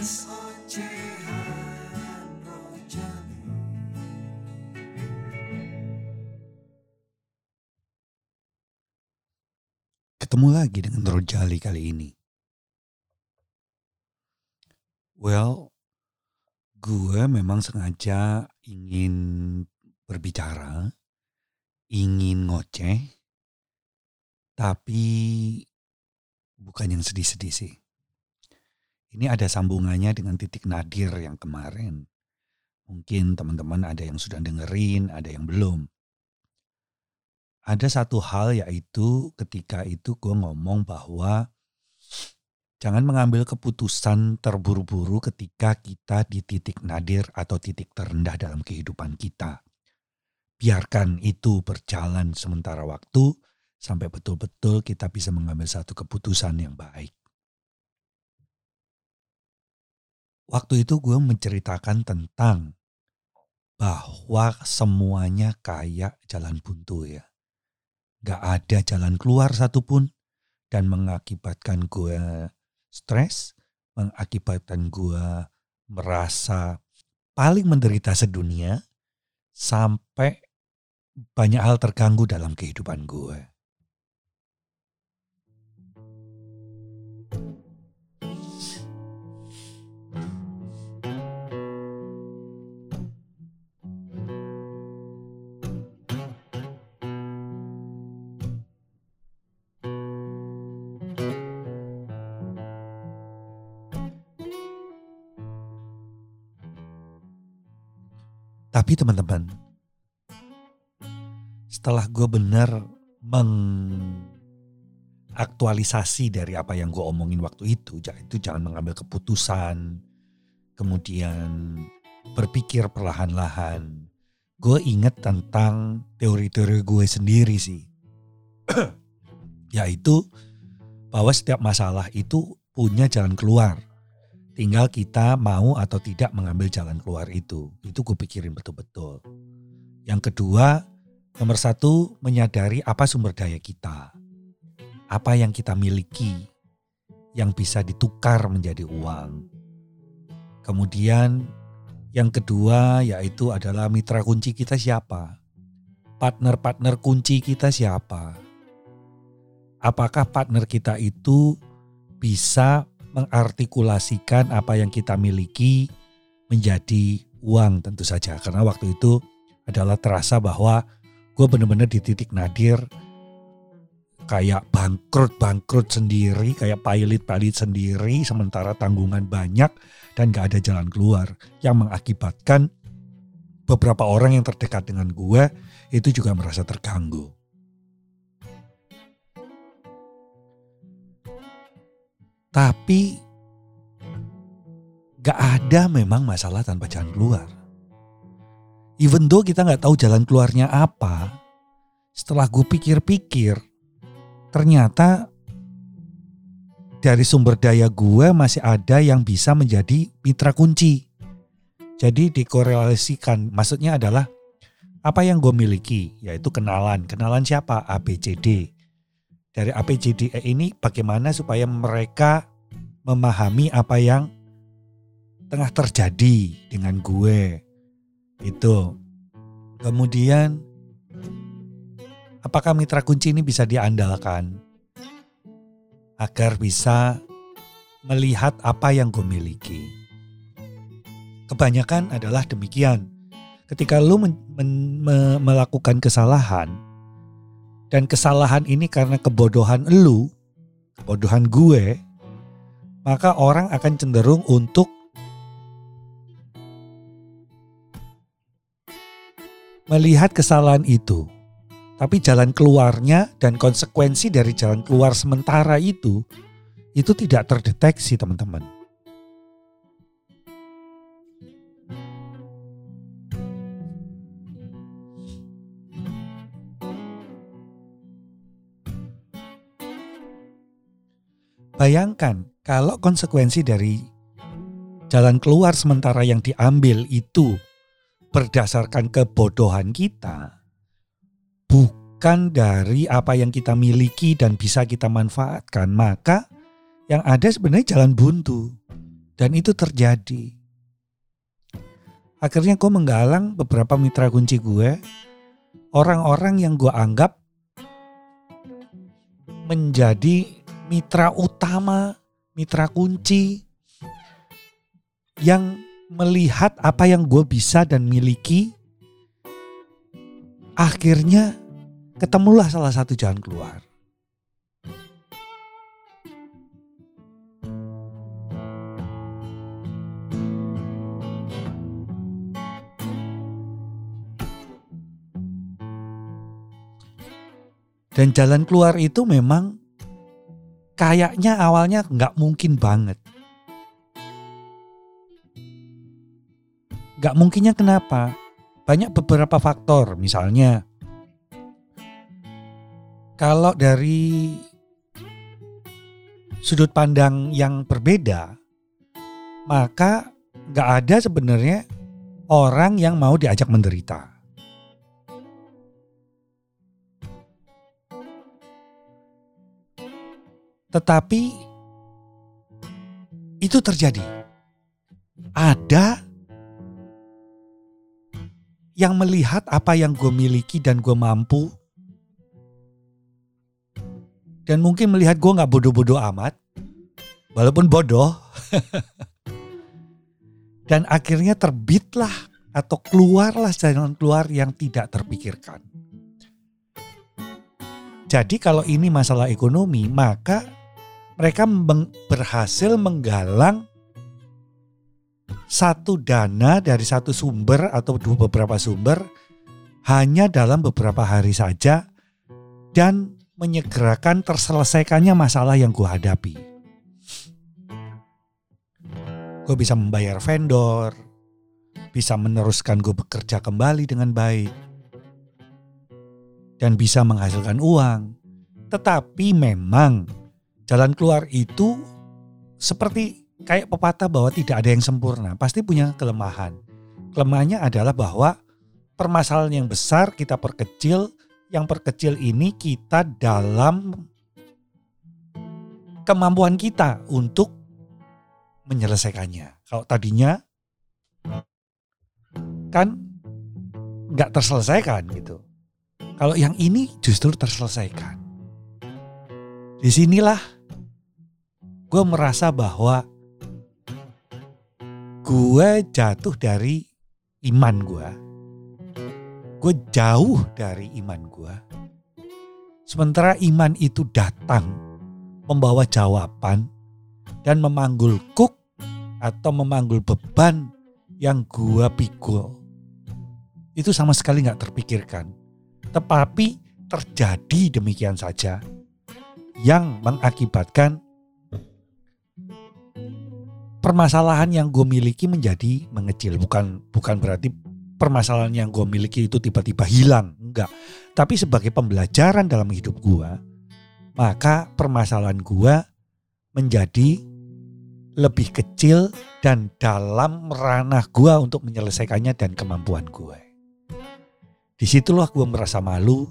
Ketemu lagi dengan Rojali kali ini. Well, gue memang sengaja ingin berbicara, ingin ngoceh, tapi bukan yang sedih-sedih sih. Ini ada sambungannya dengan titik nadir yang kemarin. Mungkin teman-teman ada yang sudah dengerin, ada yang belum. Ada satu hal yaitu ketika itu gue ngomong bahwa jangan mengambil keputusan terburu-buru ketika kita di titik nadir atau titik terendah dalam kehidupan kita. Biarkan itu berjalan sementara waktu sampai betul-betul kita bisa mengambil satu keputusan yang baik. Waktu itu gue menceritakan tentang bahwa semuanya kayak jalan buntu ya. Gak ada jalan keluar satupun dan mengakibatkan gue stres, mengakibatkan gue merasa paling menderita sedunia sampai banyak hal terganggu dalam kehidupan gue. Tapi teman-teman, setelah gue benar mengaktualisasi dari apa yang gue omongin waktu itu, itu jangan mengambil keputusan, kemudian berpikir perlahan-lahan. Gue inget tentang teori-teori gue sendiri sih. Yaitu bahwa setiap masalah itu punya jalan keluar Tinggal kita mau atau tidak mengambil jalan keluar itu. Itu gue pikirin betul-betul. Yang kedua, nomor satu menyadari apa sumber daya kita. Apa yang kita miliki yang bisa ditukar menjadi uang. Kemudian yang kedua yaitu adalah mitra kunci kita siapa. Partner-partner kunci kita siapa. Apakah partner kita itu bisa mengartikulasikan apa yang kita miliki menjadi uang tentu saja. Karena waktu itu adalah terasa bahwa gue bener-bener di titik nadir kayak bangkrut-bangkrut sendiri, kayak pilot-pilot sendiri, sementara tanggungan banyak dan gak ada jalan keluar yang mengakibatkan beberapa orang yang terdekat dengan gue itu juga merasa terganggu. Tapi gak ada memang masalah tanpa jalan keluar. Even though kita gak tahu jalan keluarnya apa, setelah gue pikir-pikir, ternyata dari sumber daya gue masih ada yang bisa menjadi mitra kunci. Jadi dikorelasikan, maksudnya adalah apa yang gue miliki, yaitu kenalan. Kenalan siapa? A, B, C, D dari APJDE ini bagaimana supaya mereka memahami apa yang tengah terjadi dengan gue. Itu. Kemudian apakah mitra kunci ini bisa diandalkan agar bisa melihat apa yang gue miliki. Kebanyakan adalah demikian. Ketika lu men, men, me, melakukan kesalahan, dan kesalahan ini karena kebodohan lu, kebodohan gue, maka orang akan cenderung untuk melihat kesalahan itu. Tapi jalan keluarnya dan konsekuensi dari jalan keluar sementara itu, itu tidak terdeteksi teman-teman. Bayangkan kalau konsekuensi dari jalan keluar sementara yang diambil itu berdasarkan kebodohan kita, bukan dari apa yang kita miliki dan bisa kita manfaatkan, maka yang ada sebenarnya jalan buntu. Dan itu terjadi. Akhirnya gue menggalang beberapa mitra kunci gue. Orang-orang yang gue anggap menjadi mitra utama, mitra kunci yang melihat apa yang gue bisa dan miliki. Akhirnya ketemulah salah satu jalan keluar. Dan jalan keluar itu memang kayaknya awalnya nggak mungkin banget. Nggak mungkinnya kenapa? Banyak beberapa faktor, misalnya kalau dari sudut pandang yang berbeda, maka nggak ada sebenarnya orang yang mau diajak menderita. Tetapi itu terjadi. Ada yang melihat apa yang gue miliki dan gue mampu. Dan mungkin melihat gue gak bodoh-bodoh amat. Walaupun bodoh. dan akhirnya terbitlah atau keluarlah jalan keluar yang tidak terpikirkan. Jadi kalau ini masalah ekonomi, maka mereka berhasil menggalang satu dana dari satu sumber atau dua beberapa sumber hanya dalam beberapa hari saja dan menyegerakan terselesaikannya masalah yang gue hadapi. Gue bisa membayar vendor, bisa meneruskan gue bekerja kembali dengan baik, dan bisa menghasilkan uang. Tetapi memang jalan keluar itu seperti kayak pepatah bahwa tidak ada yang sempurna, pasti punya kelemahan. Kelemahannya adalah bahwa permasalahan yang besar kita perkecil, yang perkecil ini kita dalam kemampuan kita untuk menyelesaikannya. Kalau tadinya kan nggak terselesaikan gitu. Kalau yang ini justru terselesaikan. Di sinilah gue merasa bahwa gue jatuh dari iman gue. Gue jauh dari iman gue. Sementara iman itu datang membawa jawaban dan memanggul kuk atau memanggul beban yang gue pikul. Itu sama sekali gak terpikirkan. Tetapi terjadi demikian saja yang mengakibatkan permasalahan yang gue miliki menjadi mengecil. Bukan bukan berarti permasalahan yang gue miliki itu tiba-tiba hilang. Enggak. Tapi sebagai pembelajaran dalam hidup gue, maka permasalahan gue menjadi lebih kecil dan dalam ranah gue untuk menyelesaikannya dan kemampuan gue. Di situlah gue merasa malu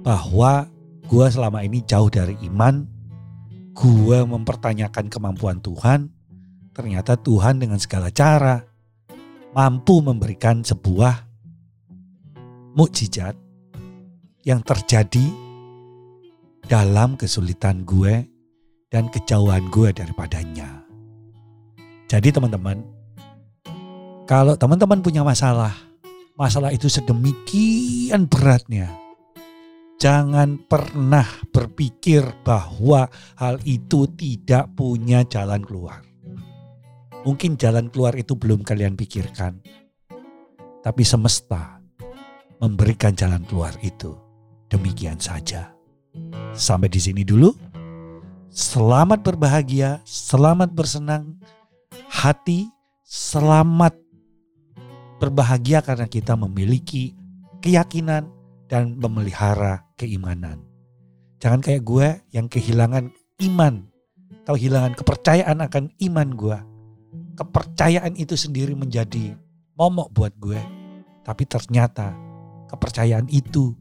bahwa gue selama ini jauh dari iman. Gue mempertanyakan kemampuan Tuhan. Ternyata Tuhan dengan segala cara mampu memberikan sebuah mukjizat yang terjadi dalam kesulitan gue dan kejauhan gue daripadanya. Jadi teman-teman, kalau teman-teman punya masalah, masalah itu sedemikian beratnya. Jangan pernah berpikir bahwa hal itu tidak punya jalan keluar. Mungkin jalan keluar itu belum kalian pikirkan, tapi semesta memberikan jalan keluar itu. Demikian saja. Sampai di sini dulu. Selamat berbahagia, selamat bersenang hati, selamat berbahagia karena kita memiliki keyakinan dan memelihara keimanan. Jangan kayak gue yang kehilangan iman atau kehilangan kepercayaan akan iman gue. Kepercayaan itu sendiri menjadi momok buat gue. Tapi ternyata kepercayaan itu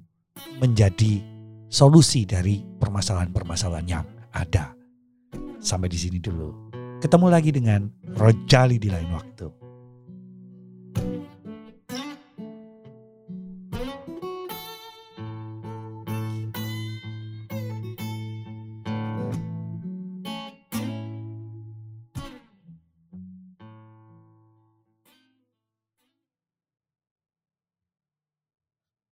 menjadi solusi dari permasalahan-permasalahan yang ada. Sampai di sini dulu. Ketemu lagi dengan Rojali di lain waktu.